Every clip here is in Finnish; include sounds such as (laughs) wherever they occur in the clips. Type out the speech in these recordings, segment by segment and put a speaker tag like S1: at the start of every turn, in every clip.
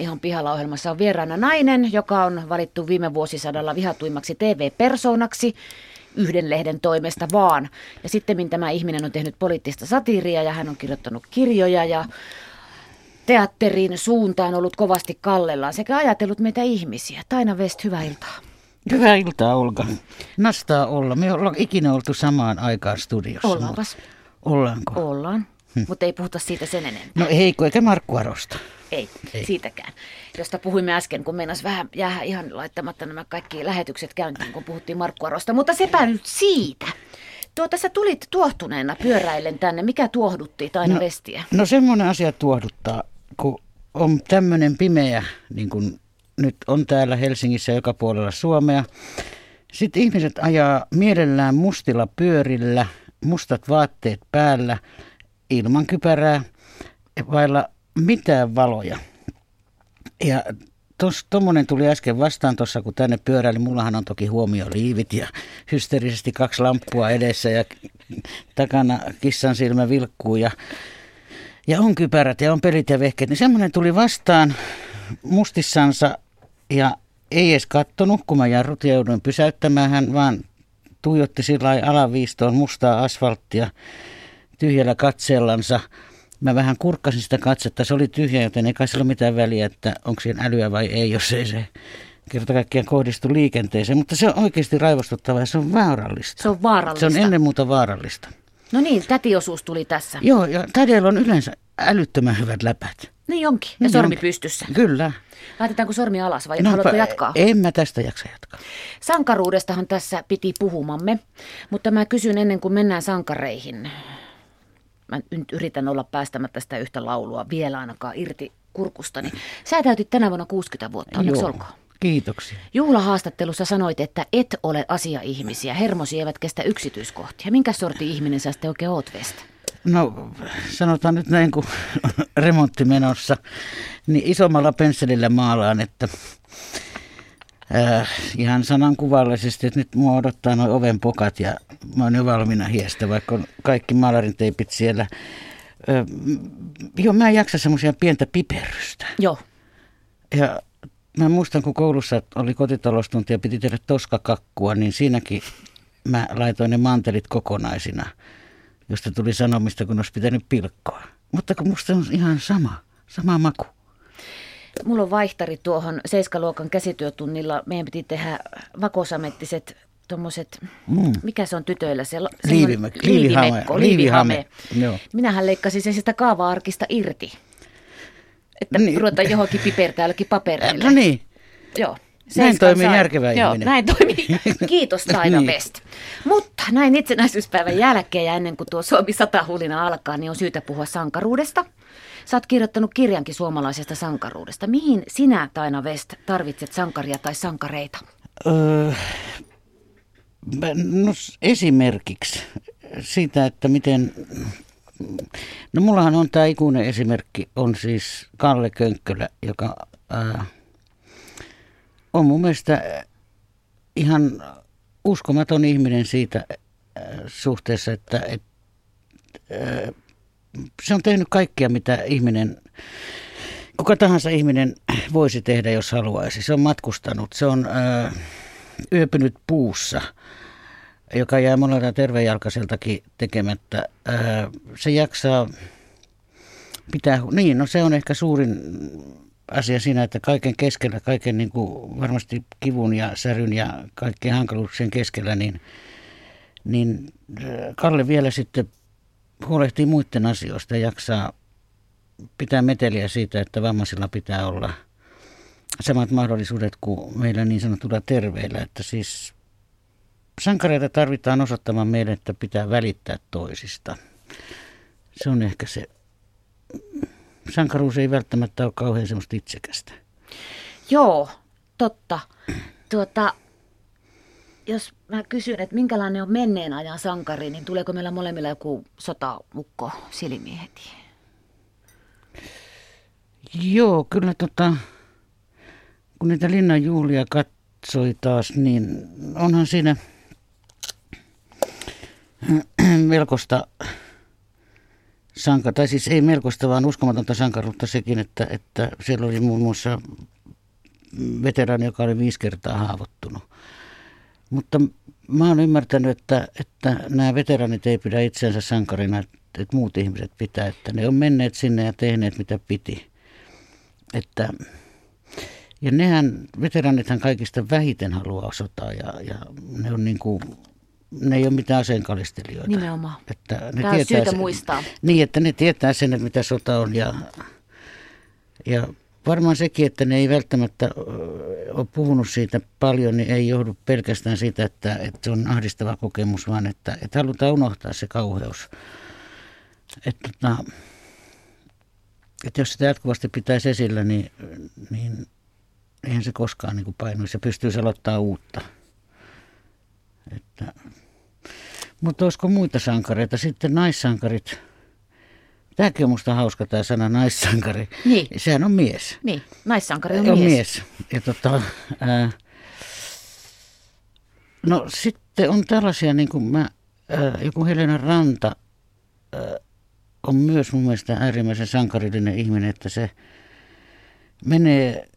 S1: ihan pihalla ohjelmassa on vieraana nainen, joka on valittu viime vuosisadalla vihatuimmaksi TV-persoonaksi yhden lehden toimesta vaan. Ja sitten tämä ihminen on tehnyt poliittista satiiria ja hän on kirjoittanut kirjoja ja teatterin suuntaan ollut kovasti kallellaan sekä ajatellut meitä ihmisiä. Taina West, hyvää iltaa.
S2: Hyvää iltaa, Olga. Nastaa olla. Me ollaan ikinä oltu samaan aikaan studiossa.
S1: Ollaanpas.
S2: Ollaanko?
S1: Ollaan, hm. mutta ei puhuta siitä sen enempää.
S2: No ei, eikä Markku Arosta.
S1: Ei, ei, siitäkään. Josta puhuimme äsken, kun meinas vähän jää ihan laittamatta nämä kaikki lähetykset käyntiin, kun puhuttiin Markku Arosta. Mutta sepä nyt siitä. Tuota, sä tulit tuohtuneena pyöräillen tänne. Mikä tuohdutti Taina
S2: no,
S1: Vestiä?
S2: No semmoinen asia tuohduttaa, kun on tämmöinen pimeä, niin kuin nyt on täällä Helsingissä joka puolella Suomea. Sitten ihmiset ajaa mielellään mustilla pyörillä, mustat vaatteet päällä, ilman kypärää, vailla mitään valoja. Ja tuommoinen tuli äsken vastaan tuossa, kun tänne pyöräili. Mullahan on toki huomioliivit ja hysteerisesti kaksi lamppua edessä ja takana kissan silmä vilkkuu ja, ja on kypärät ja on pelit ja vehkeet. Niin semmoinen tuli vastaan mustissansa ja ei edes kattonut, kun mä jarrut ja jouduin pysäyttämään. Hän vaan tuijotti sillä alaviistoon mustaa asfalttia tyhjällä katseellansa. Mä vähän kurkkasin sitä katsetta, se oli tyhjä, joten ei kai sillä ole mitään väliä, että onko siinä älyä vai ei, jos ei se kerta kaikkiaan kohdistu liikenteeseen. Mutta se on oikeasti raivostuttavaa ja se on vaarallista.
S1: Se on vaarallista.
S2: Se on ennen muuta vaarallista.
S1: No niin, tätiosuus tuli tässä.
S2: Joo, ja tädeillä on yleensä älyttömän hyvät läpät.
S1: Niin onkin, ja niin sormi onkin. pystyssä.
S2: Kyllä.
S1: Laitetaanko sormi alas vai no, haluatko jatkaa?
S2: En mä tästä jaksa jatkaa.
S1: Sankaruudestahan tässä piti puhumamme, mutta mä kysyn ennen kuin mennään sankareihin. Mä nyt yritän olla päästämättä sitä yhtä laulua vielä ainakaan irti kurkustani. Sä täytit tänä vuonna 60 vuotta, onneksi
S2: Joo.
S1: olkoon.
S2: Kiitoksia.
S1: Juhlahaastattelussa sanoit, että et ole asia-ihmisiä. Hermosi eivät kestä yksityiskohtia. Minkä sorti ihminen sä sitten oikein oot, Vest?
S2: No sanotaan nyt näin, kun (laughs) remontti menossa, niin isommalla pensselillä maalaan, että äh, ihan kuvallisesti, että nyt mua odottaa noin oven pokat ja mä oon jo valmiina hiestä, vaikka on kaikki maalarin teipit siellä. Äh, joo, mä en jaksa semmoisia pientä piperrystä.
S1: Joo.
S2: Ja mä muistan, kun koulussa oli kotitaloustunti ja piti tehdä toskakakkua, niin siinäkin mä laitoin ne mantelit kokonaisina – josta tuli sanomista, kun olisi pitänyt pilkkoa. Mutta kun musta on ihan sama, sama maku.
S1: Mulla on vaihtari tuohon seiskaluokan käsityötunnilla. Meidän piti tehdä vakosamettiset tuommoiset, mm. mikä se on tytöillä? Se,
S2: Liivimä, liivihame. liivihame. Joo.
S1: Minähän leikkasin sen sitä kaava-arkista irti. Että niin. ruvetaan johonkin pipertää jollekin papereille.
S2: No niin.
S1: Joo.
S2: Näin toimii sai. järkevä
S1: Joo,
S2: ihminen.
S1: näin toimii. (laughs) Kiitos Taina niin. West. Mutta näin itsenäisyyspäivän jälkeen ja ennen kuin tuo Suomi hulina alkaa, niin on syytä puhua sankaruudesta. Sä oot kirjoittanut kirjankin suomalaisesta sankaruudesta. Mihin sinä, Taina West, tarvitset sankaria tai sankareita? Öö,
S2: no esimerkiksi siitä, että miten... No mullahan on tämä ikuinen esimerkki, on siis Kalle Könkkölä, joka... Ää, on mun mielestä ihan uskomaton ihminen siitä äh, suhteessa, että, että äh, se on tehnyt kaikkea, mitä ihminen, kuka tahansa ihminen voisi tehdä, jos haluaisi. Se on matkustanut, se on yöpynyt puussa, joka jää monelta tervejalkaiseltakin tekemättä. se jaksaa pitää, niin no se on ehkä suurin asia siinä, että kaiken keskellä, kaiken niin kuin varmasti kivun ja säryn ja kaikkien hankaluuksien keskellä, niin, niin Kalle vielä sitten huolehtii muiden asioista ja jaksaa pitää meteliä siitä, että vammaisilla pitää olla samat mahdollisuudet kuin meillä niin sanotulla terveillä. Että siis sankareita tarvitaan osoittamaan meille, että pitää välittää toisista. Se on ehkä se sankaruus ei välttämättä ole kauhean semmoista itsekästä. Joo,
S1: totta. Tuota, jos mä kysyn, että minkälainen on menneen ajan sankari, niin tuleeko meillä molemmilla joku sotamukko silmiin heti?
S2: Joo, kyllä tota, kun niitä linnan juhlia katsoi taas, niin onhan siinä melkoista sanka, tai siis ei melkoista, vaan uskomatonta sankaruutta sekin, että, että siellä oli muun muassa veteraani, joka oli viisi kertaa haavoittunut. Mutta mä oon ymmärtänyt, että, että nämä veteranit ei pidä itseänsä sankarina, että, että muut ihmiset pitää, että ne on menneet sinne ja tehneet mitä piti. Että, ja nehän, veteranithan kaikista vähiten haluaa sotaa ja, ja ne on niin kuin ne ei ole mitään aseenkalistelijoita.
S1: Nimenomaan.
S2: Että ne
S1: Tämä on
S2: tietää
S1: syytä
S2: sen,
S1: muistaa.
S2: Niin, että ne tietää sen, että mitä sota on ja, ja varmaan sekin, että ne ei välttämättä ole puhunut siitä paljon, niin ei johdu pelkästään siitä, että, että se on ahdistava kokemus, vaan että, että halutaan unohtaa se kauheus. Että, tota, että jos sitä jatkuvasti pitäisi esillä, niin, niin eihän se koskaan niin painuisi ja pystyisi aloittaa uutta. Että, mutta olisiko muita sankareita? Sitten naissankarit. Tämäkin on musta hauska tämä sana naissankari.
S1: Niin.
S2: Sehän on mies.
S1: Niin, naissankari on,
S2: on
S1: mies.
S2: mies. Ja tota, ää, no sitten on tällaisia, niin kuin mä, ää, joku Helena Ranta ää, on myös mun mielestä äärimmäisen sankarillinen ihminen, että se menee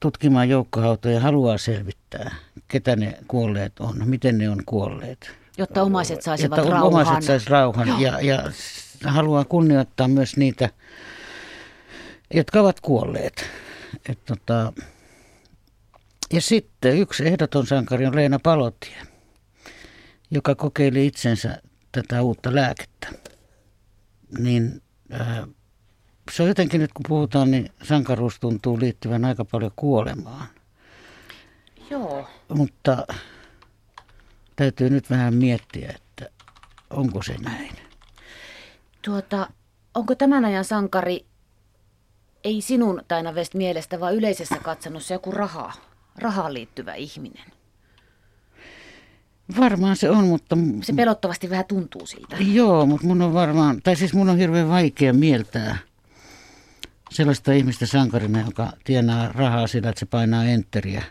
S2: tutkimaan joukkohautoja ja haluaa selvittää, ketä ne kuolleet on, miten ne on kuolleet.
S1: Jotta omaiset saisivat
S2: Jotta
S1: rauhan.
S2: omaiset sais rauhan ja, ja haluaa kunnioittaa myös niitä, jotka ovat kuolleet. Et tota, ja sitten yksi ehdoton sankari on Leena Palotie, joka kokeili itsensä tätä uutta lääkettä. Niin ää, se on jotenkin nyt kun puhutaan, niin sankaruus tuntuu liittyvän aika paljon kuolemaan.
S1: Joo.
S2: Mutta täytyy nyt vähän miettiä, että onko se näin.
S1: Tuota, onko tämän ajan sankari, ei sinun Taina West mielestä, vaan yleisessä katsannossa joku raha, rahaan liittyvä ihminen?
S2: Varmaan se on, mutta...
S1: Se pelottavasti vähän tuntuu siltä.
S2: Joo, mutta mun on varmaan, tai siis mun on hirveän vaikea mieltää sellaista ihmistä sankarina, joka tienaa rahaa sillä, että se painaa enteriä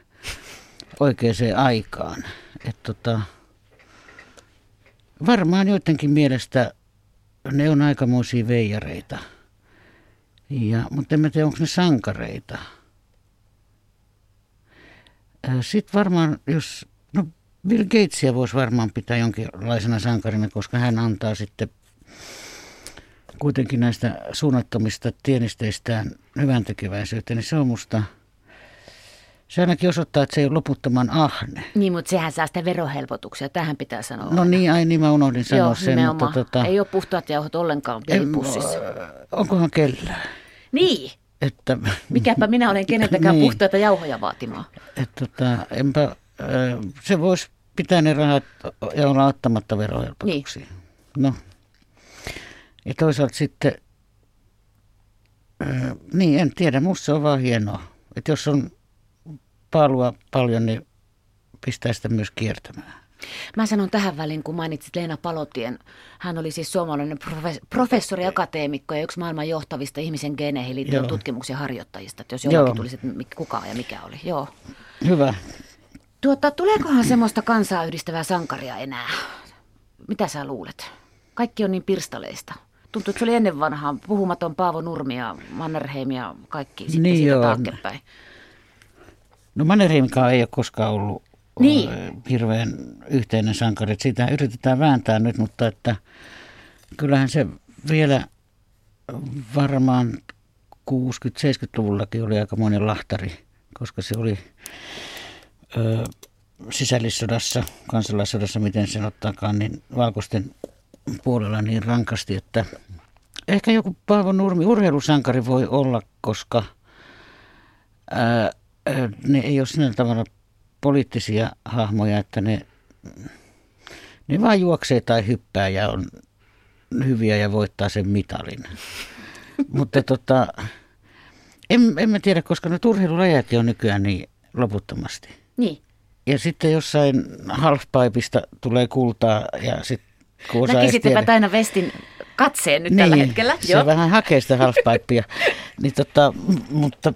S2: oikeaan aikaan. Et tota, varmaan joidenkin mielestä ne on aikamoisia veijareita. Ja, mutta en mä tiedä, onko ne sankareita. Sitten varmaan, jos, no Bill Gatesia voisi varmaan pitää jonkinlaisena sankarina, koska hän antaa sitten kuitenkin näistä suunnattomista tienisteistään hyvän tekeväisyyttä, niin se on musta, se ainakin osoittaa, että se ei ole loputtoman ahne.
S1: Niin, mutta sehän saa sitä verohelpotuksia. Tähän pitää sanoa.
S2: No niin, ai niin, mä unohdin sanoa
S1: Joo,
S2: sen, mutta tota,
S1: Ei ole puhtaat jauhot ollenkaan pelipussissa.
S2: onkohan kellään?
S1: Niin,
S2: Että,
S1: mikäpä minä olen keneltäkään (laughs)
S2: Niin.
S1: puhtaita jauhoja vaatimaan.
S2: että tota, enpä, ö, se voisi pitää ne rahat ja olla ottamatta verohelpotuksia. No. Ja toisaalta sitten, ö, niin en tiedä, musta se on vaan hienoa. Että jos on palua paljon, niin pistää sitä myös kiertämään.
S1: Mä sanon tähän väliin, kun mainitsit Leena Palotien. Hän oli siis suomalainen profes- professori, akateemikko ja yksi maailman johtavista ihmisen geneihin liittyvän
S2: Joo.
S1: tutkimuksen harjoittajista. Että jos jollakin
S2: Joo.
S1: tulisi, että kuka ja mikä oli. Joo.
S2: Hyvä.
S1: Tuota, tuleekohan semmoista kansaa yhdistävää sankaria enää? Mitä sä luulet? Kaikki on niin pirstaleista. Tuntuu, että se oli ennen vanhaa puhumaton Paavo Nurmi ja Mannerheim ja kaikki sitten
S2: Niin
S1: siitä
S2: joo.
S1: taaksepäin.
S2: No Mannerheimkaan ei ole koskaan ollut
S1: Niin.
S2: hirveän yhteinen sankari. Siitä yritetään vääntää nyt, mutta että kyllähän se vielä varmaan 60-70-luvullakin oli aika monen lahtari, koska se oli ö, sisällissodassa, kansalaissodassa, miten sen ottaakaan, niin valkoisten puolella niin rankasti, että ehkä joku Paavo Nurmi urheilusankari voi olla, koska ää, ne ei ole sillä tavalla poliittisia hahmoja, että ne, ne vaan juoksee tai hyppää ja on hyviä ja voittaa sen mitalin. (laughs) Mutta tota, en, en mä tiedä, koska ne urheilulajejakin on nykyään niin loputtomasti.
S1: Niin.
S2: Ja sitten jossain halfpipeista tulee kultaa ja sitten edes
S1: Näkisittepä Taina Vestin katseen nyt tällä hetkellä.
S2: se vähän hakee sitä halfpipea. (laughs) niin tota, mutta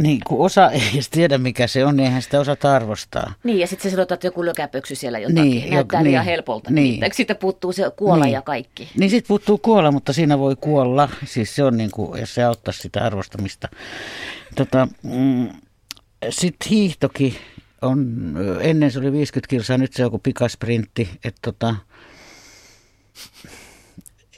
S2: Niin, kun osa ei edes tiedä mikä se on, niin eihän sitä osata arvostaa.
S1: Niin, ja sitten se sanotaan, että joku lökäpöksy siellä jotakin. Niin, Näyttää jo, liian niin, helpolta. Niin. niin. Sitten puuttuu se kuola
S2: niin.
S1: ja kaikki.
S2: Niin, sitten puuttuu kuola, mutta siinä voi kuolla. Siis se on niin kuin, jos se auttaa sitä arvostamista. Tota, mm, sitten hiihtokin on, ennen se oli 50 kilsaa, nyt se on joku pikasprintti. Että tota,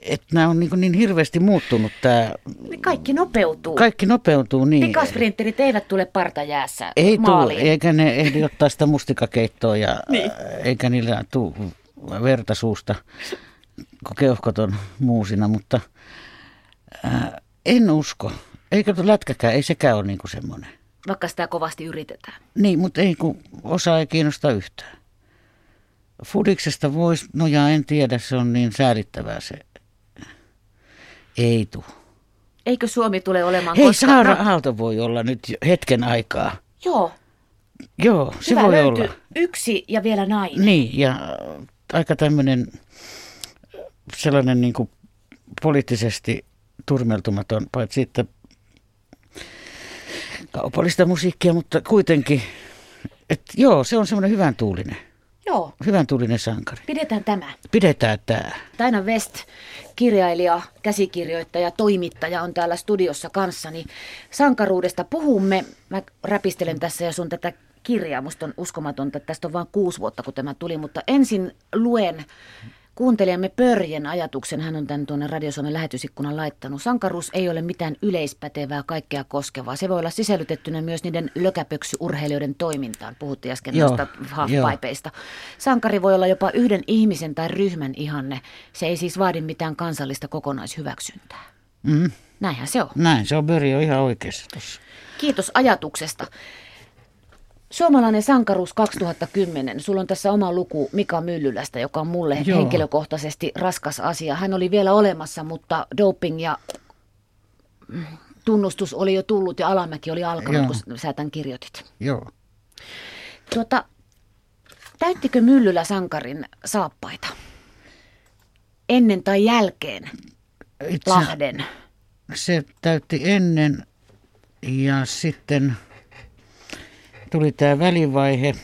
S2: että nämä on niin, niin hirveästi muuttunut tämä.
S1: Niin kaikki nopeutuu.
S2: Kaikki nopeutuu, niin.
S1: Pikasprinterit eivät tule partajäässä
S2: Ei
S1: maaliin.
S2: tule, eikä ne ehdi ottaa sitä mustikakeittoa ja (laughs) niin. eikä niillä tule verta suusta, kun keuhkot on muusina, mutta äh, en usko. Tuo lätkäkään, ei sekään ole niin kuin semmoinen.
S1: Vaikka sitä kovasti yritetään.
S2: Niin, mutta ei kun osa ei kiinnosta yhtään. Fudiksesta voisi, no ja en tiedä, se on niin säälittävää se ei tule.
S1: Eikö Suomi tule olemaan
S2: Hei,
S1: koska...
S2: Saara Aalto voi olla nyt hetken aikaa.
S1: Joo.
S2: Joo, se
S1: Hyvä
S2: voi olla.
S1: Yksi ja vielä nainen.
S2: Niin, ja aika tämmöinen sellainen niin kuin poliittisesti turmeltumaton, paitsi että kaupallista musiikkia, mutta kuitenkin, että joo, se on semmoinen hyvän tuulinen.
S1: Joo.
S2: Hyvän tuulinen sankari.
S1: Pidetään tämä.
S2: Pidetään tämä.
S1: Taina West, kirjailija, käsikirjoittaja, toimittaja on täällä studiossa kanssani. Sankaruudesta puhumme. Mä räpistelen tässä ja sun tätä kirjaa. Musta on uskomatonta, että tästä on vain kuusi vuotta, kun tämä tuli. Mutta ensin luen Kuuntelijamme Pörjen ajatuksen, hän on tämän tuonne Radio Suomen lähetysikkunan laittanut. Sankaruus ei ole mitään yleispätevää, kaikkea koskevaa. Se voi olla sisällytettynä myös niiden lökäpöksyurheilijoiden toimintaan. Puhuttiin äsken Joo, noista halfpipeista. Sankari voi olla jopa yhden ihmisen tai ryhmän ihanne. Se ei siis vaadi mitään kansallista kokonaishyväksyntää.
S2: Mm.
S1: Näinhän se on.
S2: Näin, se on on ihan oikeassa tuossa.
S1: Kiitos ajatuksesta. Suomalainen sankaruus 2010. Sulla on tässä oma luku Mika Myllylästä, joka on mulle Joo. henkilökohtaisesti raskas asia. Hän oli vielä olemassa, mutta doping ja tunnustus oli jo tullut ja alamäki oli alkanut, Joo. kun sä tämän kirjoitit.
S2: Joo.
S1: Tuota, täyttikö Myllylä sankarin saappaita? Ennen tai jälkeen Itse, Lahden?
S2: Se täytti ennen ja sitten tuli tämä välivaihe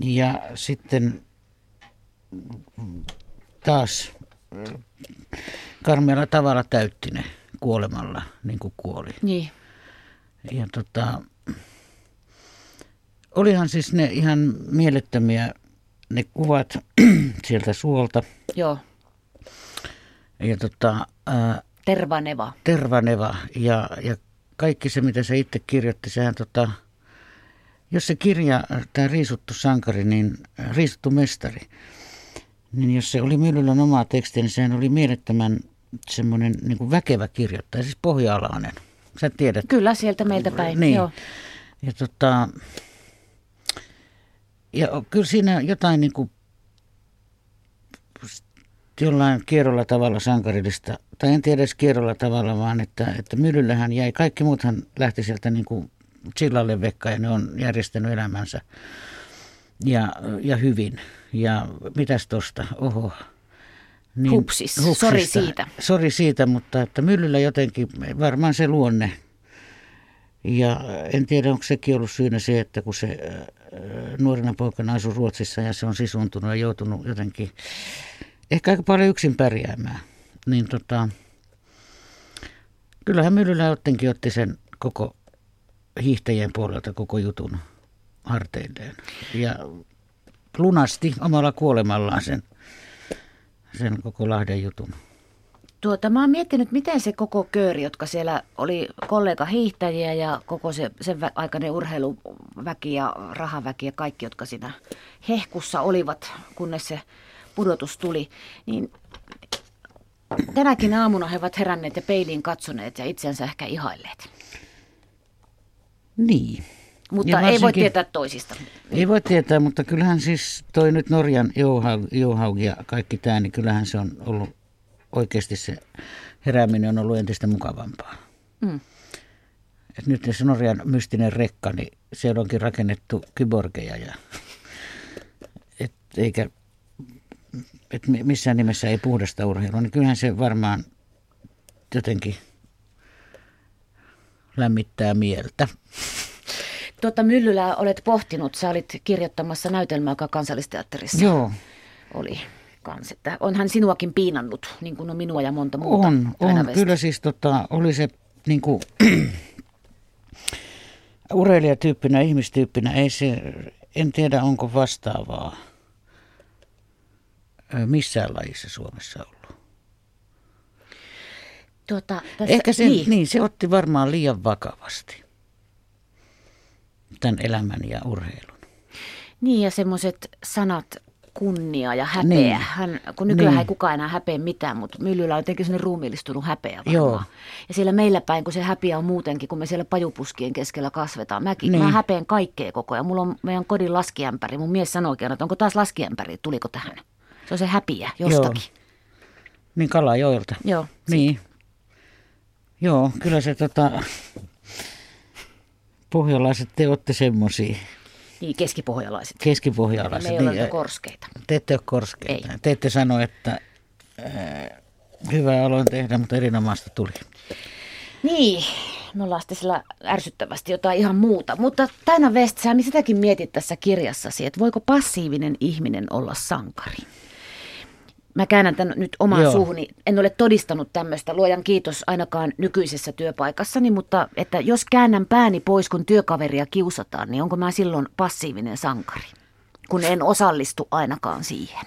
S2: ja sitten taas karmealla tavalla täytti ne kuolemalla, niin kuin kuoli.
S1: Niin.
S2: Ja tota, olihan siis ne ihan mielettömiä ne kuvat (clears throat) sieltä suolta.
S1: Joo.
S2: Ja tota, ää,
S1: Tervaneva.
S2: Tervaneva ja, ja kaikki se, mitä se itse kirjoitti, sehän tota, jos se kirja, tämä Riisuttu sankari, niin Riisuttu mestari, niin jos se oli Myllylän oma teksti, niin sehän oli mielettömän semmoinen niin kuin väkevä kirjoittaja, siis pohja-alainen. Sä tiedät.
S1: Kyllä, sieltä meiltä päin,
S2: niin.
S1: joo.
S2: Ja, tota, ja kyllä siinä jotain niin kuin jollain kierrolla tavalla sankarillista, tai en tiedä edes kierrolla tavalla, vaan että, että Myllyllähän jäi, kaikki muuthan lähti sieltä niin kuin Chillalle Vekka ja ne on järjestänyt elämänsä ja, ja hyvin. Ja mitäs tosta? Oho.
S1: Niin, Hupsis. Sori siitä.
S2: Sori siitä, mutta että myllyllä jotenkin varmaan se luonne. Ja en tiedä, onko sekin ollut syynä se, että kun se nuorena poikana asui Ruotsissa ja se on sisuntunut ja joutunut jotenkin ehkä aika paljon yksin pärjäämään. Niin tota, kyllähän Myllylä jotenkin otti sen koko hiihtäjien puolelta koko jutun harteilleen. Ja lunasti omalla kuolemallaan sen, sen koko Lahden jutun.
S1: Tuota, mä oon miettinyt, miten se koko kööri, jotka siellä oli kollega hiihtäjiä ja koko se, sen aikainen urheiluväki ja rahaväki ja kaikki, jotka siinä hehkussa olivat, kunnes se pudotus tuli, niin tänäkin aamuna he ovat heränneet ja peiliin katsoneet ja itsensä ehkä ihailleet.
S2: Niin.
S1: Mutta ei voi tietää toisista.
S2: Ei voi tietää, mutta kyllähän siis toi nyt Norjan Johaug ja kaikki tämä, niin kyllähän se on ollut oikeasti se herääminen on ollut entistä mukavampaa. Mm. Et nyt se Norjan mystinen rekka, niin siellä onkin rakennettu kyborgeja ja et, eikä et missään nimessä ei puhdasta urheilua, niin kyllähän se varmaan jotenkin lämmittää mieltä.
S1: Tuota Myllylää olet pohtinut, sä olit kirjoittamassa näytelmää, joka kansallisteatterissa
S2: Joo,
S1: oli kans. Että onhan sinuakin piinannut, niin kuin on minua ja monta muuta.
S2: on, on. Kyllä siis tota, oli se niin kuin, (clears throat) urheilijatyyppinä, ihmistyyppinä, ei se, en tiedä onko vastaavaa missään lajissa Suomessa ollut.
S1: Tuota, tässä,
S2: Ehkä se,
S1: niin.
S2: niin. niin, se otti varmaan liian vakavasti tämän elämän ja urheilun.
S1: Niin ja semmoiset sanat kunnia ja häpeä.
S2: Niin.
S1: Hän, kun nykyään
S2: Niin.
S1: ei kukaan enää häpeä mitään, mutta Myllyllä on jotenkin sellainen ruumiillistunut häpeä varmaan.
S2: Joo.
S1: Ja siellä meillä päin, kun se häpeä on muutenkin, kun me siellä pajupuskien keskellä kasvetaan. Mäkin,
S2: Niin.
S1: mä häpeän kaikkea koko ajan. Mulla on meidän kodin laskiämpäri. Mun mies sanoi oikein, että onko taas laskiämpäri, tuliko tähän. Se on se häpiä jostakin.
S2: Niin Kalajoelta.
S1: Joo.
S2: Niin. Joo, kyllä se tota, pohjalaiset te olette semmoisia,
S1: Niin, keskipohjalaiset. Me
S2: keskipohjalaiset.
S1: ei ole
S2: Niin,
S1: niin, korskeita.
S2: te ette ole korskeita.
S1: Ei.
S2: Te ette sano, että äh, hyvää aloin tehdä, mutta erinomaista tuli.
S1: Niin, me ollaan sitten sillä ärsyttävästi jotain ihan muuta. Mutta Taina West, sä sitäkin mietit tässä kirjassasi, että voiko passiivinen ihminen olla sankari? Mä käännän tämän nyt omaan
S2: Joo.
S1: suuhuni. En ole todistanut tämmöistä, luojan kiitos ainakaan nykyisessä työpaikassani, mutta että jos käännän pääni pois, kun työkaveria kiusataan, niin onko mä silloin passiivinen sankari? Kun en osallistu ainakaan siihen.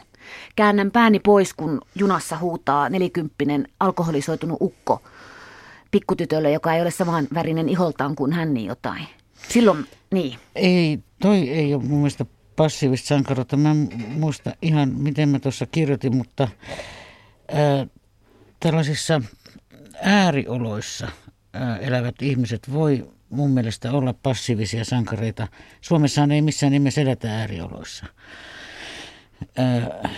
S1: Käännän pääni pois, kun junassa huutaa nelikymppinen alkoholisoitunut ukko pikkutytölle, joka ei ole saman värinen iholtaan kuin hän, niin jotain. Silloin, niin.
S2: Ei, toi ei ole mun mielestä passiivista sankaruutta. Mä en muista ihan, miten mä tuossa kirjoitin, mutta ää, tällaisissa äärioloissa ää, elävät ihmiset voi mun mielestä olla passiivisia sankareita. Suomessahan ei missään nimessä edetä äärioloissa. Ää,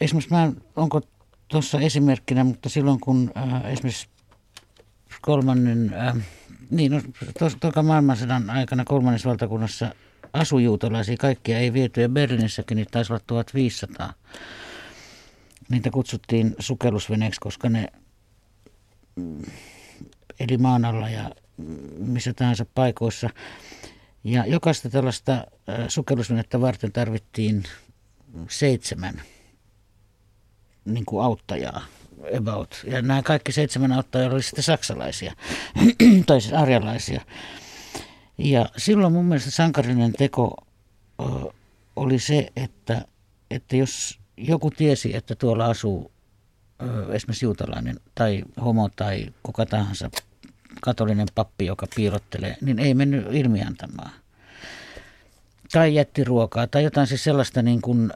S2: esimerkiksi mä, onko tuossa esimerkkinä, mutta silloin kun ää, esimerkiksi kolmannen, äh, niin no, toka maailmansodan aikana kolmannessa valtakunnassa asui juutalaisia, kaikkia ei viety ja Berliinissäkin niitä taisi olla 1500. Niitä kutsuttiin sukellusveneeksi, koska ne mm, eli maan alla ja missä tahansa paikoissa. Ja jokaista tällaista äh, sukellusvenettä varten tarvittiin seitsemän niin kuin auttajaa about. Ja nämä kaikki seitsemän auttajaa oli sitten saksalaisia, (clears throat) tai siis arjalaisia. Ja silloin mun mielestä sankarinen teko oli se, että, että jos joku tiesi, että tuolla asuu esimerkiksi juutalainen tai homo tai kuka tahansa katolinen pappi, joka piilottelee, niin ei mennyt ilmiantamaan. Tai jätti ruokaa tai jotain siis sellaista niin kuin,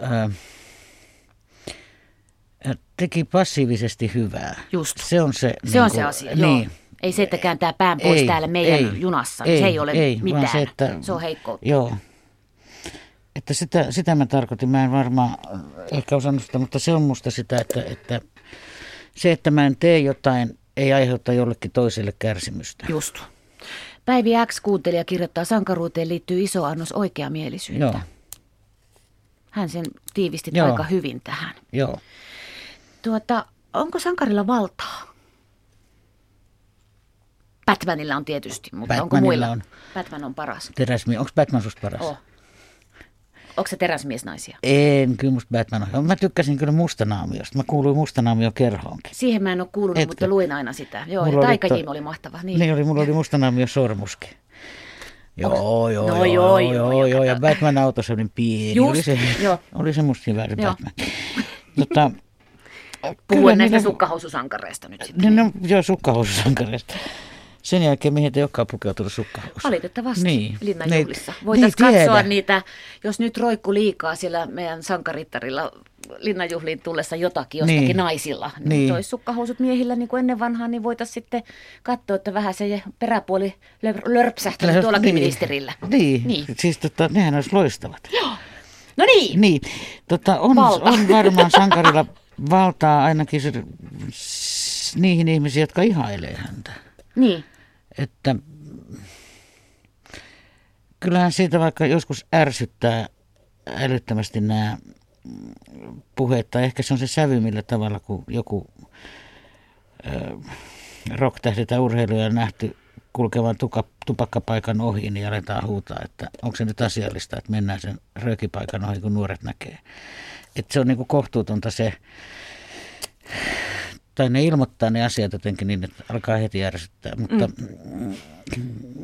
S2: ö, teki passiivisesti hyvää.
S1: Just.
S2: Se on se,
S1: Se on
S2: niin
S1: se
S2: kuin-
S1: asia, joo. Ei se, että kääntää pään pois
S2: Ei,
S1: täällä meidän
S2: ei,
S1: junassa. Ei, se ei ole
S2: ei,
S1: mitään.
S2: Se, että,
S1: se on heikkoutta.
S2: Joo. Että sitä, sitä mä tarkoitin. Mä en varmaan ehkä osannut sitä, mutta se on musta sitä, että, että se, että mä en tee jotain, ei aiheuta jollekin toiselle kärsimystä.
S1: Just. Päivi X kuuntelija kirjoittaa, sankaruuteen liittyy iso annos oikeamielisyyttä.
S2: Joo,
S1: Hän sen tiivisti
S2: Joo.
S1: aika hyvin tähän.
S2: joo.
S1: Tuota, onko sankarilla valtaa? Batmanilla on tietysti, mutta onko
S2: Batmanilla
S1: muilla?
S2: on.
S1: Batman on paras.
S2: Teräsmies, onko Batman susta paras?
S1: Oh. Onko se teräsmiesnaisia?
S2: En, kyllä musta Batman on. Mä tykkäsin kyllä mustanaamiosta. Mä kuuluin mustanaamio kerhoonkin.
S1: Siihen mä en ole kuulunut,
S2: Etkö?
S1: mutta luin aina sitä. Joo,
S2: Mulla
S1: ja
S2: oli
S1: Taikajim
S2: to-
S1: oli mahtava.
S2: Niin,
S1: Niin.
S2: niin oli, mulla oli mustanaamio sormuskin. Joo, joo,
S1: No
S2: joo,
S1: joo,
S2: joo,
S1: joo,
S2: joo, joo, ja. Batman auto se oli pieni.
S1: Just,
S2: oli se,
S1: joo.
S2: oli se musta hyvä se. Batman. Tota,
S1: Puhuen näistä
S2: niillä-
S1: sukkahoususankareista nyt sitten.
S2: No, no joo, sukkahoususankareista. Sen jälkeen mihin ei olekaan pukeutunut sukkahousuun.
S1: Valitettavasti
S2: Niin.
S1: linnanjuhlissa.
S2: Ne-
S1: Voitaisiin
S2: niin,
S1: katsoa
S2: tiedä.
S1: niitä, jos nyt roikku liikaa siellä meidän sankarittarilla linnanjuhliin tullessa jotakin jostakin
S2: Niin.
S1: naisilla. Niin,
S2: Niin.
S1: niin. Olisi sukkahousut miehillä niin kuin ennen vanhaa, niin voitaisiin sitten katsoa, että vähän se peräpuoli lör- lörpsähtää
S2: Lähes-
S1: tuollakin
S2: niin.
S1: ministerillä.
S2: Niin,
S1: Niin.
S2: siis tota, nehän olisi loistavat.
S1: No niin,
S2: Niin, tota, on,
S1: Valta.
S2: on varmaan sankarilla valtaa ainakin se, niihin ihmisiin, jotka ihailee häntä.
S1: Niin.
S2: Että kyllähän siitä vaikka joskus ärsyttää älyttömästi nämä puheet, tai ehkä se on se sävy, millä tavalla, kun joku ö, rocktähti tai urheilija on nähty kulkevan tuka, tupakkapaikan ohi, niin aletaan huutaa, että onko se nyt asiallista, että mennään sen röökipaikan ohi, kun nuoret näkee. Että se on niin kuin kohtuutonta se, tai ne ilmoittaa ne asiat jotenkin niin, että alkaa heti järsyttää. Mutta, mm.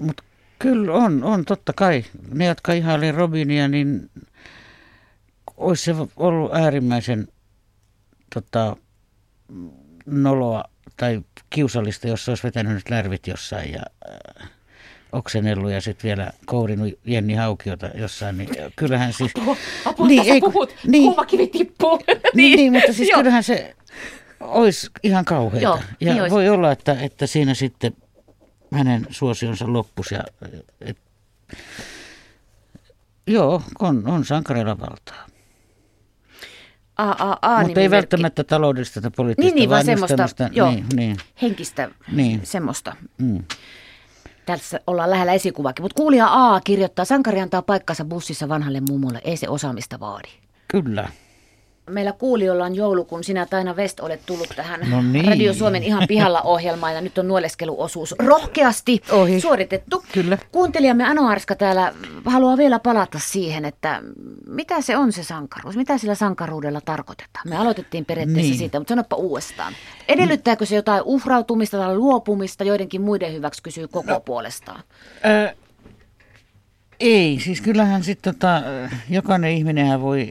S2: mutta kyllä on, on totta kai. Ne, jotka ihaili Robinia, niin olisi se ollut äärimmäisen tota, noloa tai kiusallista, jos se olisi vetänyt nyt lärvit jossain ja äh, oksennellut ja sitten vielä kourinut Jenni Haukiota jossain, niin kyllähän siis...
S1: Apua, apua niin, ei,
S2: puhut,
S1: niin, kuumakivi tippuu.
S2: niin, niin, mutta (laughs) siis kyllähän se olisi ihan kauheita. Joo, ja niin voi olla, että, että siinä sitten hänen suosionsa loppusi. Ja, et, joo, on, on sankareilla valtaa.
S1: AAA
S2: Mutta ei välttämättä taloudellista tai poliittista,
S1: niin, niin, vaan semmoista, joo,
S2: niin, niin.
S1: henkistä niin. semmoista. Mm. Tässä ollaan lähellä esikuvaakin. Mutta kuulija A kirjoittaa, sankari antaa paikkansa bussissa vanhalle mummolle, ei se osaamista vaadi.
S2: Kyllä.
S1: Meillä kuulijoilla on joulu, kun sinä Taina West olet tullut tähän
S2: no niin.
S1: Radio Suomen ihan pihalla ohjelmaan ja nyt on nuoleskeluosuus rohkeasti Ohi. suoritettu.
S2: Kyllä.
S1: Kuuntelijamme Ano Arska täällä haluaa vielä palata siihen, että mitä se on se sankaruus, mitä sillä sankaruudella tarkoitetaan. Me aloitettiin periaatteessa niin. siitä, mutta sanoppa uudestaan. Edellyttääkö se jotain uhrautumista tai luopumista joidenkin muiden hyväksi, kysyy koko no, puolestaan.
S2: Äh, ei, siis kyllähän sitten tota, jokainen ihminenhän voi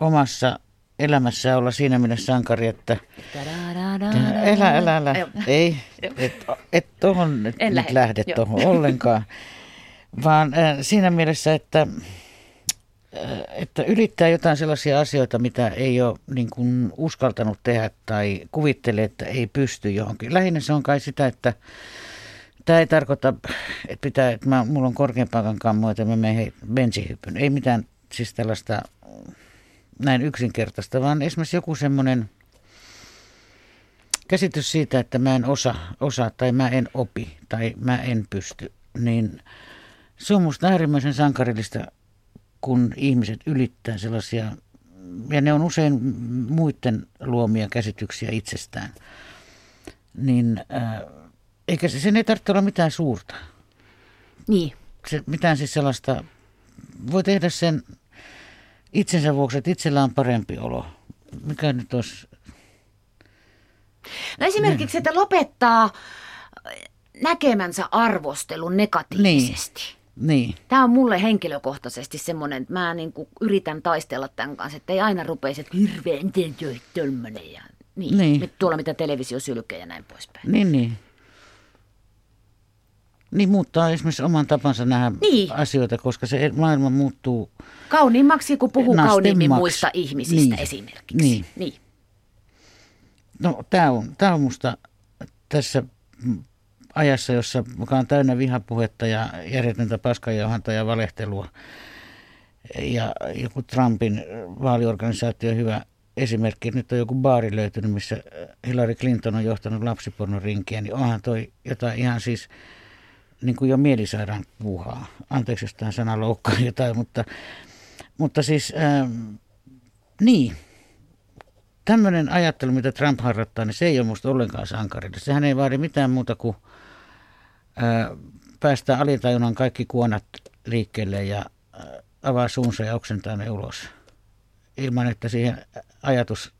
S2: omassa elämässä olla siinä mielessä sankari, että elä, elä, elä. Ei, et, et tohon et en nyt lähde tuohon ollenkaan, vaan äh, siinä mielessä, että, äh, että ylittää jotain sellaisia asioita, mitä ei ole niin kuin uskaltanut tehdä tai kuvittelee, että ei pysty johonkin. Lähinnä se on kai sitä, että Tämä ei tarkoita, että, pitää, että mä, mulla on korkeampaa kammoa, että mä menen bensihypyn. Ei mitään siis tällaista näin yksinkertaista, vaan esimerkiksi joku semmoinen käsitys siitä, että mä en osa, osaa tai mä en opi tai mä en pysty, niin se on musta äärimmäisen sankarillista, kun ihmiset ylittää sellaisia, ja ne on usein muiden luomia käsityksiä itsestään, niin äh, eikä se, sen ei tarvitse olla mitään suurta.
S1: Niin.
S2: Se, mitään siis sellaista, voi tehdä sen itsensä vuoksi, että itsellä on parempi olo. Mikä nyt olisi...
S1: No esimerkiksi, että lopettaa näkemänsä arvostelun negatiivisesti.
S2: Niin. niin.
S1: Tämä on mulle henkilökohtaisesti semmoinen, että mä niin kuin yritän taistella tämän kanssa, että ei aina rupeisi, että hirveän tölmönen ja niin. niin. Nyt tuolla mitä televisio sylkee ja näin poispäin.
S2: Niin, niin. Niin muuttaa esimerkiksi oman tapansa nähdä niin. asioita, koska se maailma muuttuu
S1: Kauniimmaksi, kun puhuu kauniimmin muista ihmisistä niin. esimerkiksi.
S2: Niin.
S1: niin.
S2: No tämä on, tää on musta tässä ajassa, jossa joka on täynnä vihapuhetta ja järjetöntä paskajauhanta ja valehtelua. Ja joku Trumpin vaaliorganisaatio hyvä esimerkki. Nyt on joku baari löytynyt, missä Hillary Clinton on johtanut lapsipornon rinkiä, niin onhan toi jotain ihan siis niin kuin jo mielisairaan puuhaa. Anteeksi, jos tämä sana loukkaa jotain, mutta mutta siis, ähm, niin, tämmöinen ajattelu, mitä Trump harjoittaa, niin se ei ole musta ollenkaan sankarille. Sehän ei vaadi mitään muuta kuin äh, päästä alitajunnan kaikki kuonat liikkeelle ja äh, avaa suunsa ja oksentaa ne ulos. Ilman, että siihen ajatus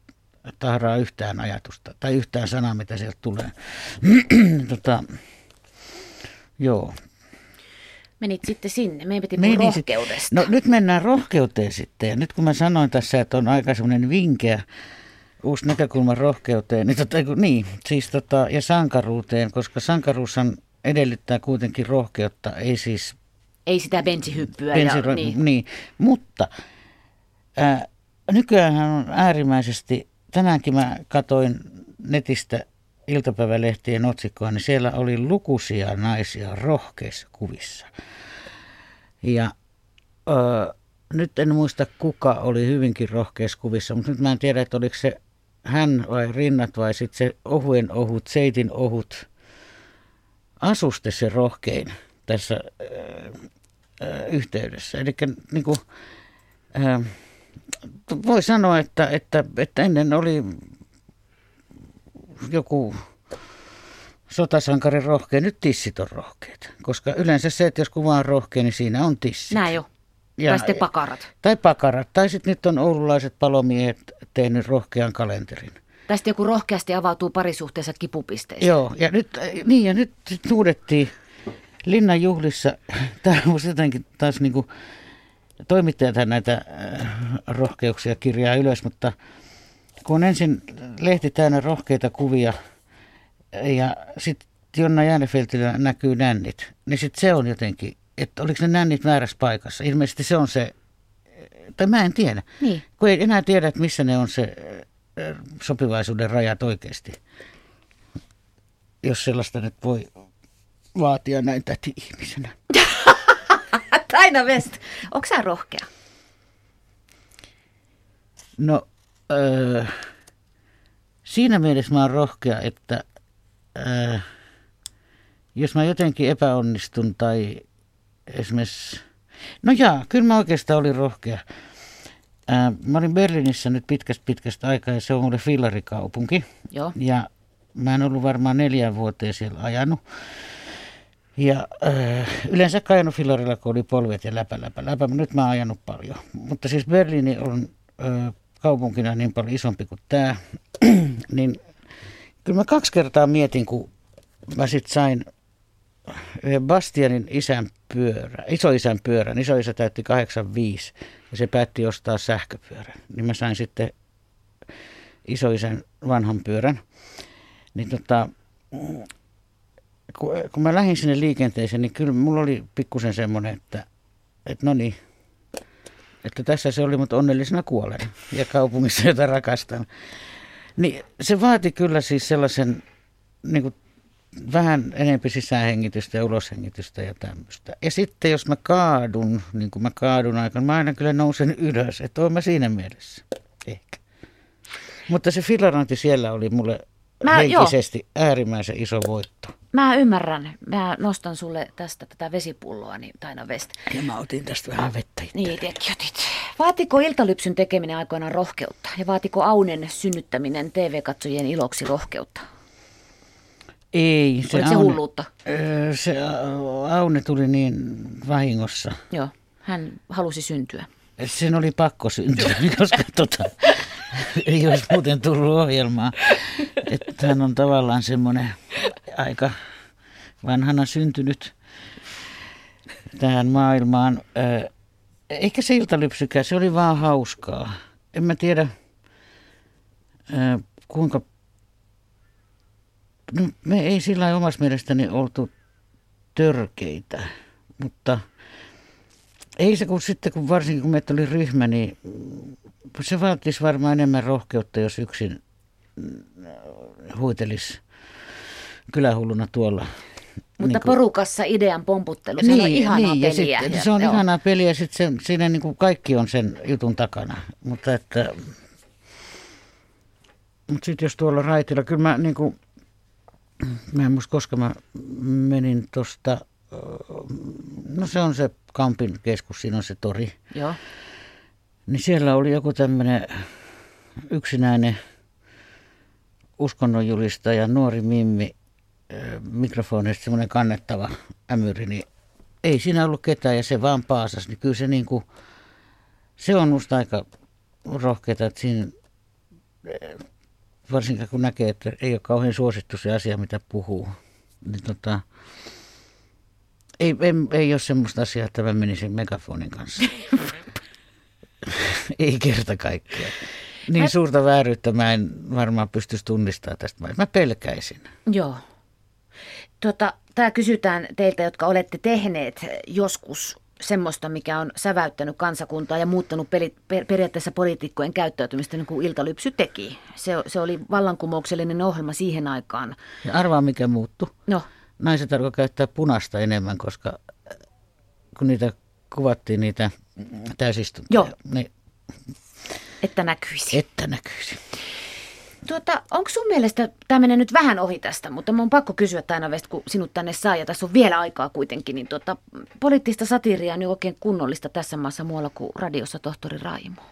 S2: tahraa yhtään ajatusta tai yhtään sanaa, mitä sieltä tulee. (clears throat) tota, joo,
S1: menit sitten sinne? Me piti puhua rohkeudesta.
S2: No nyt mennään rohkeuteen sitten. Ja nyt kun mä sanoin tässä, että on aika semmoinen vinkeä uusi näkökulma rohkeuteen, niin, tota, niin siis tota, ja sankaruuteen, koska sankaruushan edellyttää kuitenkin rohkeutta, ei siis...
S1: Ei sitä bensihyppyä.
S2: Bensiro- ja, niin. niin. Mutta ää, nykyään on äärimmäisesti, tänäänkin mä katoin netistä iltapäivälehtien otsikkoa, niin siellä oli lukuisia naisia rohkeissa kuvissa. Ja ö, nyt en muista kuka oli hyvinkin rohkeissa kuvissa, mutta nyt mä en tiedä, että oliko se hän vai rinnat vai sitten se ohuen ohut, seitin ohut asuste se rohkein tässä ö, ö, yhteydessä. Eli niin kuin, ö, voi sanoa, että, että, että ennen oli joku sotasankarin rohkea, nyt tissit on rohkeita. Koska yleensä se, että jos kuva on rohkea, niin siinä on tissit.
S1: Näin jo. Ja, tai sitten pakarat.
S2: Tai pakarat. Tai sitten nyt on oululaiset palomiehet tehnyt rohkean kalenterin.
S1: Tai sitten joku rohkeasti avautuu parisuhteessa kipupisteistä.
S2: Joo, ja nyt, niin, ja nyt sit huudettiin Linnan juhlissa, (laughs) tämä on jotenkin taas niin kuin, toimittajat näitä äh, rohkeuksia kirjaa ylös, mutta kun ensin lehti täynnä rohkeita kuvia ja sitten Jonna Jäänefeltillä näkyy nännit, niin sitten se on jotenkin, että oliko ne nännit väärässä paikassa. Ilmeisesti se on se, tai mä en tiedä,
S1: Niin.
S2: kun ei enää tiedä, että missä ne on se äh, sopivaisuuden rajat oikeasti. Jos sellaista nyt voi vaatia näin täti-ihmisenä. (laughs)
S1: Taina West, onko sä rohkea?
S2: No, öö, siinä mielessä mä oon rohkea, että öö, jos mä jotenkin epäonnistun tai esimerkiksi... No jaa, kyllä mä oikeastaan olin rohkea. Öö, mä olin Berliinissä nyt pitkästä pitkästä aikaa ja se on mulle fillarikaupunki.
S1: Joo.
S2: Ja mä en ollut varmaan neljän vuoteen siellä ajanut. Ja äh, yleensä ajanut fillarilla, kun oli polvet ja läpä, läpä, läpä. Nyt mä oon ajanut paljon. Mutta siis Berliini on äh, kaupunkina niin paljon isompi kuin tämä. (clears throat) niin kyllä mä kaksi kertaa mietin, kun mä sit sain yhden Bastianin isän pyörä, isoisän pyörän. Isoisä täytti 85 ja se päätti ostaa sähköpyörän. Niin mä sain sitten isoisän vanhan pyörän. Niin tota, kun, kun mä lähdin sinne liikenteeseen, niin kyllä mulla oli pikkusen semmoinen, että, että no niin, että tässä se oli, mutta onnellisena kuolen ja kaupungissa, jota rakastan. Niin se vaati kyllä siis sellaisen niin kuin vähän enempi sisähengitystä ja uloshengitystä ja tämmöistä. Ja sitten jos mä kaadun, niin kuin mä kaadun aikana, mä aina kyllä nousen ylös, että oon mä siinä mielessä. Ehkä. Mutta se filarointi siellä oli mulle
S1: Mä-
S2: henkisesti joo. äärimmäisen iso voitto.
S1: Mä ymmärrän. Mä nostan sulle tästä tätä vesipulloa, niin Taina West.
S2: Ja mä otin tästä vähän vettä itse.
S1: Niin, tekin otit. Vaatiko iltalypsyn tekeminen aikoinaan rohkeutta? Ja vaatiko Aunen synnyttäminen TV-katsojien iloksi rohkeutta?
S2: Ei, se,
S1: Oliko se
S2: Aune,
S1: hulluutta?
S2: Se Aune tuli niin vahingossa.
S1: Joo, hän halusi syntyä.
S2: Sen oli pakko syntyä, (laughs) koska tota, ei olisi muuten tullut ohjelmaa. Että hän on tavallaan semmoinen aika vanhana syntynyt tähän maailmaan. Eikä se iltalypsykään, se oli vaan hauskaa. En mä tiedä, kuinka... No, me ei sillä omassa mielestäni oltu törkeitä, mutta ei se kun sitten, kun varsinkin kun meitä oli ryhmä, niin se vaatisi varmaan enemmän rohkeutta, jos yksin mm, huitelisi kylähulluna tuolla.
S1: Mutta
S2: Niin kuin-
S1: porukassa idean pomputtelu, se on ihanaa
S2: ja
S1: peliä.
S2: Sitten,
S1: Ja-
S2: se on
S1: joo.
S2: ihanaa peliä ja sitten se, siinä niin kuin kaikki on sen jutun takana. Mutta että, mutta sitten jos tuolla raitilla, kyllä mä niin kuin, mä en muista koska mä menin tuosta, no se on se Kampin keskus, siinä on se tori.
S1: Joo.
S2: Niin siellä oli joku tämmöinen yksinäinen uskonnonjulistaja, nuori mimmi, mikrofonista semmoinen kannettava ämyri, niin ei siinä ollut ketään ja se vaan paasas. Niin kyllä se niin kuin, se on musta aika rohkeata, että siinä, ö, varsinkin kun näkee, että ei ole kauhean suosittu se asia, mitä puhuu. Niin tota, ei, ei, ei ole semmoista asiaa, että mä menisin megafonin kanssa. (laughs) ei kerta kaikkiaan. Niin
S1: Mä-
S2: suurta vääryyttä mä en varmaan pystyisi tunnistamaan tästä. Mä pelkäisin.
S1: Joo. Tota, Tämä kysytään teiltä, jotka olette tehneet joskus semmoista, mikä on säväyttänyt kansakuntaa ja muuttanut peli, per, periaatteessa poliitikkojen käyttäytymistä, niin kuin Iltalypsy teki. Se, se oli vallankumouksellinen ohjelma siihen aikaan.
S2: Ja arvaa mikä muuttui.
S1: No,
S2: Naiset alkoi käyttää punaista enemmän, koska äh, kun niitä kuvattiin niitä täysistuntoja,
S1: Joo.
S2: niin
S1: että näkyisi.
S2: että näkyisi.
S1: Tuota, onko sun mielestä, tämä menee nyt vähän ohi tästä, mutta mun on pakko kysyä Taina West, kun sinut tänne saa ja tässä on vielä aikaa kuitenkin, niin tuota, poliittista satiiria on jo oikein kunnollista tässä maassa muualla kuin radiossa tohtori Raimo.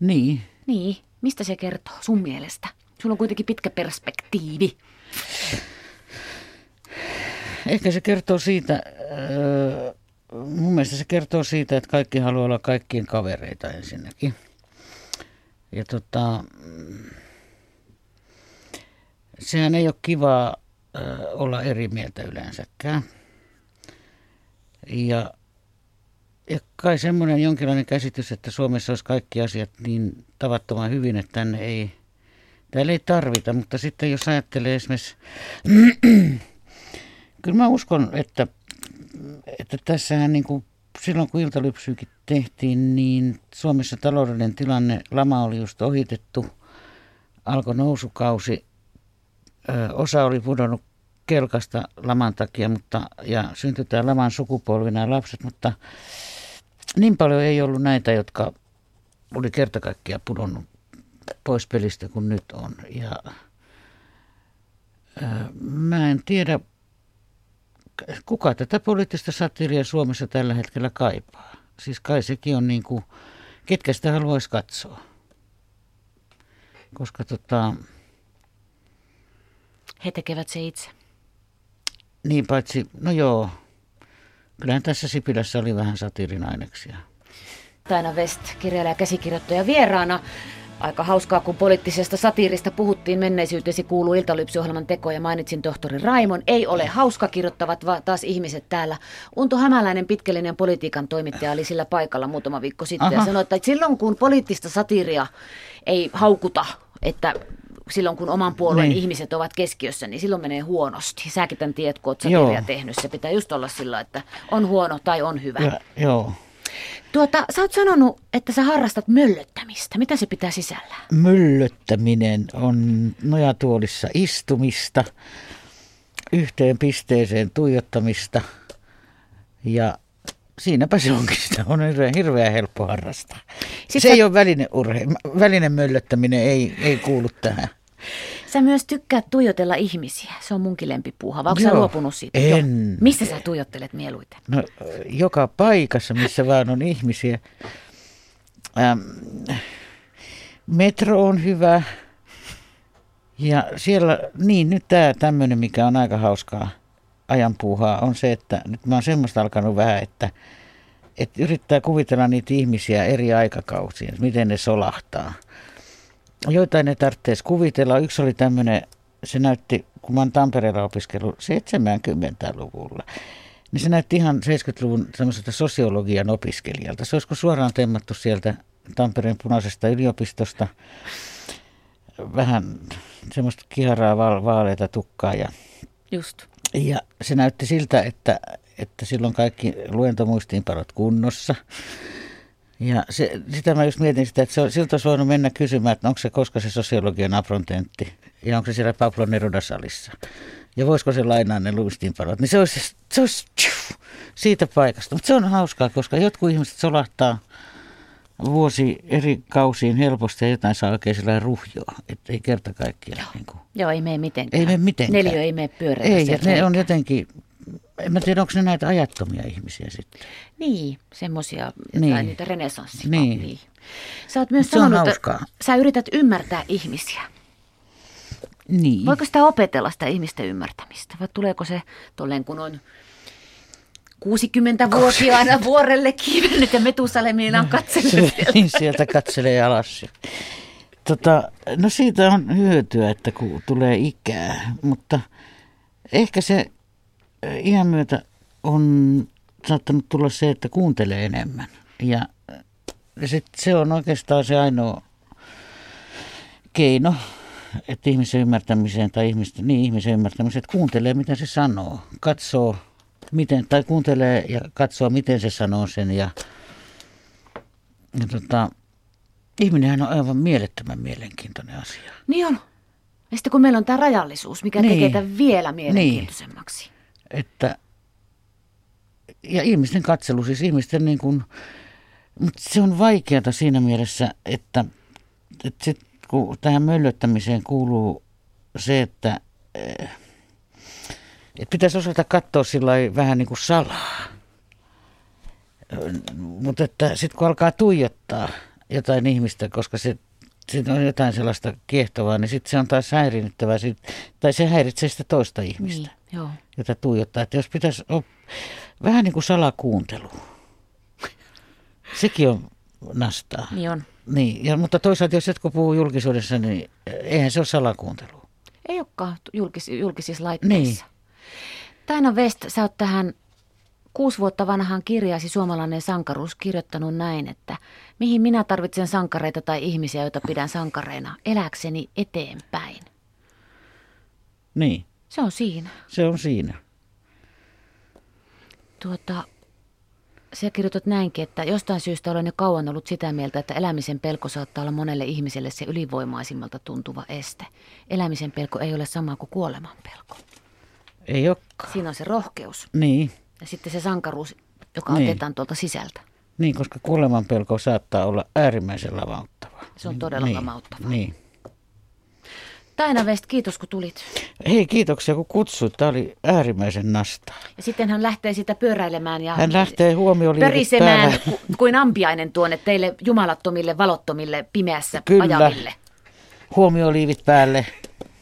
S2: Niin.
S1: Niin, mistä se kertoo sun mielestä? Sulla on kuitenkin pitkä perspektiivi.
S2: Ehkä se kertoo siitä, öö, mun mielestä se kertoo siitä, että kaikki haluaa olla kaikkien kavereita ensinnäkin. Ja tota, sehän ei ole kivaa olla eri mieltä yleensäkään. Ja, ja kai semmoinen jonkinlainen käsitys, että Suomessa olisi kaikki asiat niin tavattoman hyvin, että tänne ei, täällä ei tarvita. Mutta sitten jos ajattelee esimerkiksi, (clears throat) kyllä mä uskon, että, että tässähän niin kuin silloin kun iltalypsyykin tehtiin, niin Suomessa taloudellinen tilanne, lama oli just ohitettu, alkoi nousukausi, osa oli pudonnut kelkasta laman takia mutta, ja syntyi tämä laman sukupolvi nämä lapset, mutta niin paljon ei ollut näitä, jotka oli kerta kaikkiaan pudonnut pois pelistä kuin nyt on. Ja, ää, mä en tiedä, kuka tätä poliittista satiria Suomessa tällä hetkellä kaipaa. Siis kai sekin on niin kuin, ketkä sitä haluaisi katsoa. Koska tota...
S1: He tekevät se itse.
S2: Niin paitsi, no joo, kyllähän tässä Sipilässä oli vähän satiirin aineksia.
S1: Taina West, kirjailija ja käsikirjoittaja vieraana. Aika hauskaa, kun poliittisesta satiirista puhuttiin menneisyytesi kuuluu iltalypsyohjelman teko ja mainitsin tohtori Raimon. Ei ole hauska kirjoittavat vaan taas ihmiset täällä. Unto Hämäläinen, pitkällinen politiikan toimittaja, oli sillä paikalla muutama viikko sitten Aha. ja sanoi, että silloin kun poliittista satiiria ei haukuta, että silloin kun oman puolueen niin. ihmiset ovat keskiössä, niin silloin menee huonosti. Säkin tämän tiedät, kun olet tehnyt. Se pitää just olla sillä, että on huono tai on hyvä. Ja,
S2: joo.
S1: Tuota, sä oot sanonut, että sä harrastat möllöttämistä. Mitä se pitää sisällään?
S2: Möllöttäminen on nojatuolissa istumista, yhteen pisteeseen tuijottamista ja siinäpä se onkin. Sitä on hirveän, hirveän helppo harrastaa. Sitten se sä... ei ole väline, urhe... väline möllöttäminen, ei, ei kuulu tähän.
S1: Sä myös tykkäät tuijotella ihmisiä. Se on munkin lempipuuha. Vai onko sä luopunut siitä?
S2: En.
S1: Jo. Missä sä tuijottelet mieluiten?
S2: No, joka paikassa, missä vaan on ihmisiä. Ähm, metro on hyvä. Ja siellä, niin nyt tämä tämmöinen, mikä on aika hauskaa ajanpuuhaa, on se, että nyt mä oon semmoista alkanut vähän, että, että yrittää kuvitella niitä ihmisiä eri aikakausiin, miten ne solahtaa – joitain ei tarvitsisi kuvitella. Yksi oli tämmöinen, se näytti, kun mä oon Tampereella opiskellut 70-luvulla, niin se näytti ihan 70-luvun semmoiselta sosiologian opiskelijalta. Se olisiko suoraan temmattu sieltä Tampereen punaisesta yliopistosta. Vähän semmoista kiharaa vaaleita tukkaa. Ja,
S1: Just.
S2: Ja se näytti siltä, että, että silloin kaikki luentomuistiinpanot kunnossa. Ja se, sitä mä just mietin sitä, että se, siltä olisi voinut mennä kysymään, että onko se koska se sosiologian aprontentti ja onko se siellä Pablo Neruda-salissa. Ja voisiko se lainaa ne luistinpanot. Niin se olisi, se olisi tjuh, siitä paikasta. Mutta se on hauskaa, koska jotkut ihmiset solahtaa vuosi eri kausiin helposti ja jotain saa oikein sellainen ruhjoa. Että ei kerta kaikkiaan.
S1: Joo.
S2: Niin kuin,
S1: Joo, ei mene mitenkään.
S2: Ei mene mitenkään.
S1: Neliö ei mene pyöreä.
S2: Ei, ja ne on jotenkin en mä tiedä, onko ne näitä ajattomia ihmisiä sitten.
S1: Niin, semmoisia, niin. niitä renesanssia. Niin. niin. Sä oot myös
S2: sanonut, että
S1: sä yrität ymmärtää ihmisiä.
S2: Niin.
S1: Voiko sitä opetella sitä ihmisten ymmärtämistä? Vai tuleeko se tolleen, kun on 60-vuotiaana vuorelle kiivennyt ja Metusalemina on katsellut
S2: niin, sieltä katselee alas. Tota, no siitä on hyötyä, että kun tulee ikää, mutta ehkä se iän myötä on saattanut tulla se, että kuuntelee enemmän. Ja sit se on oikeastaan se ainoa keino, että ihmisen ymmärtämiseen tai ihmisten, niin ihmisen ymmärtämiseen, että kuuntelee mitä se sanoo, katsoo miten, tai kuuntelee ja katsoo miten se sanoo sen ja, ja tota, ihminenhän on aivan mielettömän mielenkiintoinen asia.
S1: Niin on. Ja sitten kun meillä on tämä rajallisuus, mikä niin. tekee tämän vielä mielenkiintoisemmaksi. Niin
S2: että ja ihmisten katselu, siis ihmisten niin kuin, mutta se on vaikeata siinä mielessä, että, että sit, kun tähän möllöttämiseen kuuluu se, että, eh, että pitäisi osata katsoa sillä vähän niin kuin salaa. Mutta että sitten kun alkaa tuijottaa jotain ihmistä, koska se, se on jotain sellaista kiehtovaa, niin sitten se on taas häirinyttävää, tai se häiritsee sitä toista ihmistä. Niin.
S1: Joo.
S2: jota tuijottaa. Että jos pitäisi op... vähän niin kuin salakuuntelu. Sekin on nastaa.
S1: Niin on.
S2: Niin, ja, mutta toisaalta jos jotkut puhuu julkisuudessa, niin eihän se ole salakuuntelu.
S1: Ei olekaan julkis, julkisissa laitteissa. Niin. Taina West, sä oot tähän kuusi vuotta vanhaan kirjaasi Suomalainen sankaruus kirjoittanut näin, että mihin minä tarvitsen sankareita tai ihmisiä, joita pidän sankareina, eläkseni eteenpäin.
S2: Niin.
S1: Se on siinä.
S2: Se on siinä.
S1: Tuota, sä kirjoitat näinkin, että jostain syystä olen jo kauan ollut sitä mieltä, että elämisen pelko saattaa olla monelle ihmiselle se ylivoimaisimmalta tuntuva este. Elämisen pelko ei ole sama kuin kuoleman pelko.
S2: Ei olekaan.
S1: Siinä on se rohkeus.
S2: Niin.
S1: Ja sitten se sankaruus, joka
S2: niin.
S1: otetaan tuolta sisältä.
S2: Niin, koska kuoleman pelko saattaa olla äärimmäisen lamauttava.
S1: Se on todella
S2: niin.
S1: lamauttava.
S2: Niin.
S1: Taina West, kiitos kun tulit.
S2: Hei, kiitoksia kun kutsuit. Tämä oli äärimmäisen nastaa.
S1: Ja sitten hän lähtee sitä pyöräilemään ja
S2: Hän lähtee
S1: pörisemään ku- kuin ampiainen tuonne teille jumalattomille, valottomille, pimeässä
S2: Kyllä.
S1: ajaville.
S2: Huomioliivit päälle.